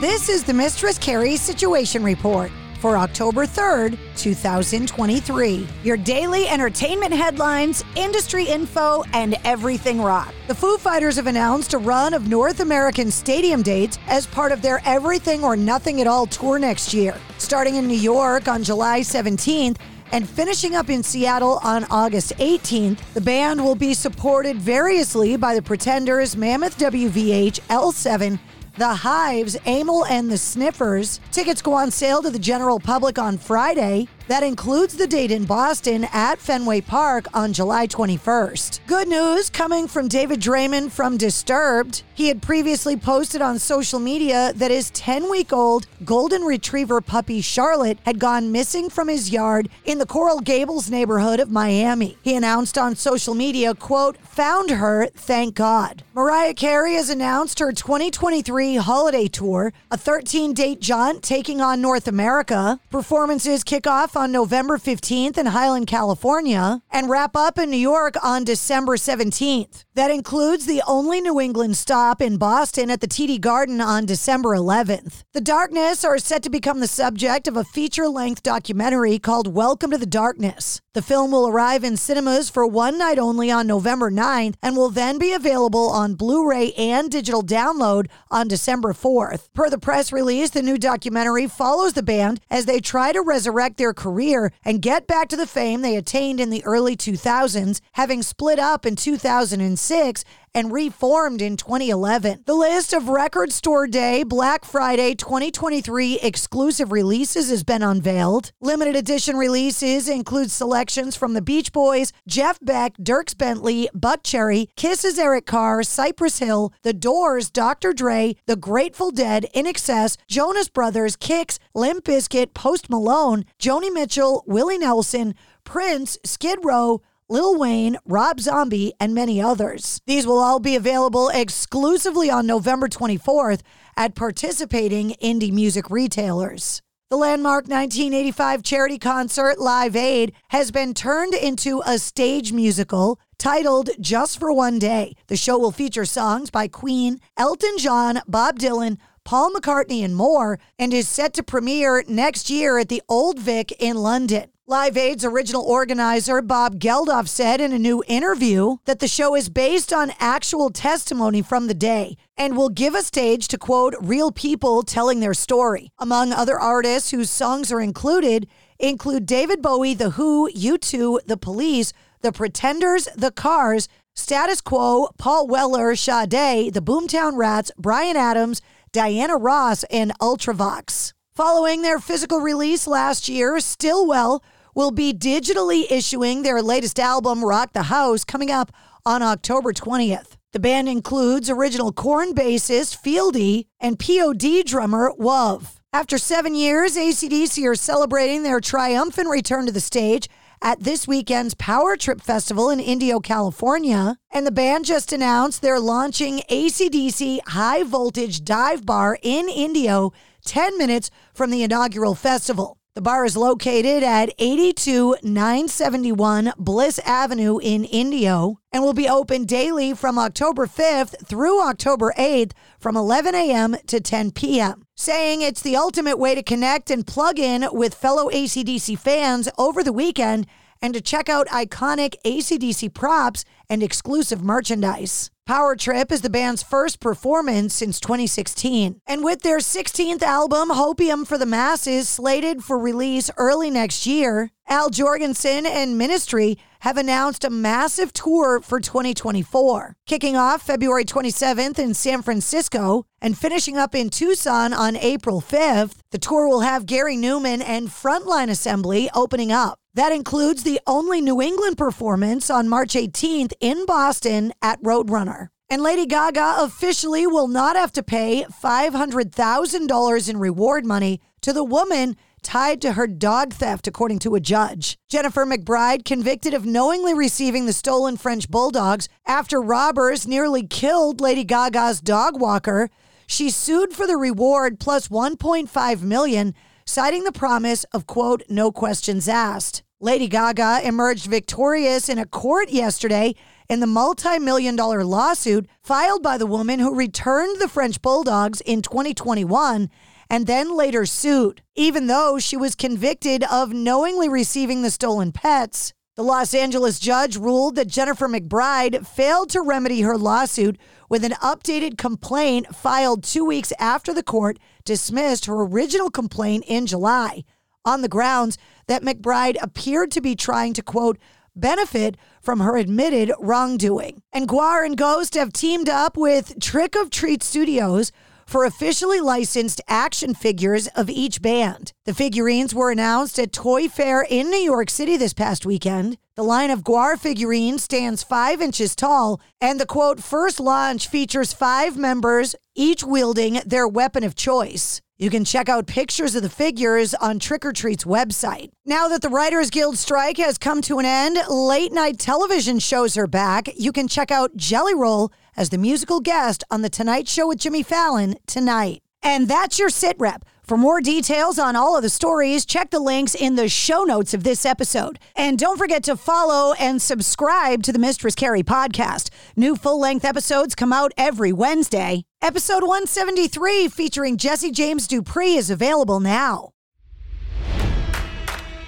This is the Mistress Carrie Situation Report for October 3rd, 2023. Your daily entertainment headlines, industry info, and everything rock. The Foo Fighters have announced a run of North American stadium dates as part of their Everything or Nothing at All tour next year. Starting in New York on July 17th, and finishing up in Seattle on August 18th, the band will be supported variously by the Pretenders, Mammoth WVH, L7, the Hives, Amyl, and the Sniffers. Tickets go on sale to the general public on Friday. That includes the date in Boston at Fenway Park on July 21st. Good news coming from David Draiman from Disturbed. He had previously posted on social media that his 10 week old golden retriever puppy Charlotte had gone missing from his yard in the Coral Gables neighborhood of Miami. He announced on social media, quote, found her, thank God. Mariah Carey has announced her 2023 holiday tour, a 13 date jaunt taking on North America. Performances kick off on November 15th in Highland, California, and wrap up in New York on December 17th. That includes the only New England stop in Boston at the TD Garden on December 11th. The Darkness are set to become the subject of a feature length documentary called Welcome to the Darkness. The film will arrive in cinemas for one night only on November 9th and will then be available on Blu ray and digital download on December 4th. Per the press release, the new documentary follows the band as they try to resurrect their career and get back to the fame they attained in the early 2000s, having split up in 2006 and reformed in 2011. The list of Record Store Day Black Friday 2023 exclusive releases has been unveiled. Limited edition releases include selections from the Beach Boys, Jeff Beck, Dierks Bentley, Buck Cherry, Kiss's Eric Carr, Cypress Hill, The Doors, Dr. Dre, The Grateful Dead, INXS, Jonas Brothers, Kix, Limp Bizkit, Post Malone, Joni Mitchell, Willie Nelson, Prince, Skid Row, Lil Wayne, Rob Zombie, and many others. These will all be available exclusively on November 24th at participating indie music retailers. The landmark 1985 charity concert Live Aid has been turned into a stage musical titled Just for One Day. The show will feature songs by Queen, Elton John, Bob Dylan, Paul McCartney, and more, and is set to premiere next year at the Old Vic in London. Live Aid's original organizer, Bob Geldof, said in a new interview that the show is based on actual testimony from the day and will give a stage to quote real people telling their story. Among other artists whose songs are included include David Bowie, The Who, U2, The Police, The Pretenders, The Cars, Status Quo, Paul Weller, Sade, The Boomtown Rats, Bryan Adams, Diana Ross, and Ultravox. Following their physical release last year, Stillwell will be digitally issuing their latest album, Rock the House, coming up on October 20th. The band includes original Korn bassist Fieldy and POD drummer Wuv. After seven years, ACDC are celebrating their triumphant return to the stage at this weekend's Power Trip Festival in Indio, California. And the band just announced they're launching ACDC High Voltage Dive Bar in Indio 10 minutes from the inaugural festival. The bar is located at 82971 Bliss Avenue in Indio and will be open daily from October 5th through October 8th from 11 a.m. to 10 p.m., saying it's the ultimate way to connect and plug in with fellow ACDC fans over the weekend and to check out iconic ACDC props and exclusive merchandise. Power Trip is the band's first performance since 2016. And with their 16th album, Hopium for the Masses, slated for release early next year, Al Jourgensen and Ministry have announced a massive tour for 2024, kicking off February 27th in San Francisco and finishing up in Tucson on April 5th. The tour will have Gary Numan and Frontline Assembly opening up. That includes the only New England performance on March 18th in Boston at Roadrunner. And Lady Gaga officially will not have to pay $500,000 in reward money to the woman tied to her dog theft, according to a judge. Jennifer McBride, convicted of knowingly receiving the stolen French bulldogs after robbers nearly killed Lady Gaga's dog walker, she sued for the reward plus 1.5 million citing the promise of, quote, no questions asked. Lady Gaga emerged victorious in a court yesterday in the multi million dollar lawsuit filed by the woman who returned the French Bulldogs in 2021 and then later sued, even though she was convicted of knowingly receiving the stolen pets. The Los Angeles judge ruled that Jennifer McBride failed to remedy her lawsuit with an updated complaint filed two weeks after the court dismissed her original complaint in July on the grounds that McBride appeared to be trying to, quote, benefit from her admitted wrongdoing. And GWAR and Ghost have teamed up with Trick or Treat Studios for officially licensed action figures of each band. The figurines were announced at Toy Fair in New York City this past weekend. The line of GWAR figurines stands five inches tall, and the quote, first launch features five members, each wielding their weapon of choice. You can check out pictures of the figures on Trick or Treat's website. Now that the Writers Guild strike has come to an end, late night television shows are back. You can check out Jelly Roll as the musical guest on The Tonight Show with Jimmy Fallon tonight. And that's your sit rep. For more details on all of the stories, check the links in the show notes of this episode. And don't forget to follow and subscribe to the Mistress Carrie podcast. New full length episodes come out every Wednesday. Episode 173, featuring Jesse James Dupree, is available now.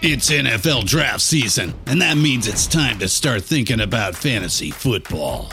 It's NFL draft season, and that means it's time to start thinking about fantasy football.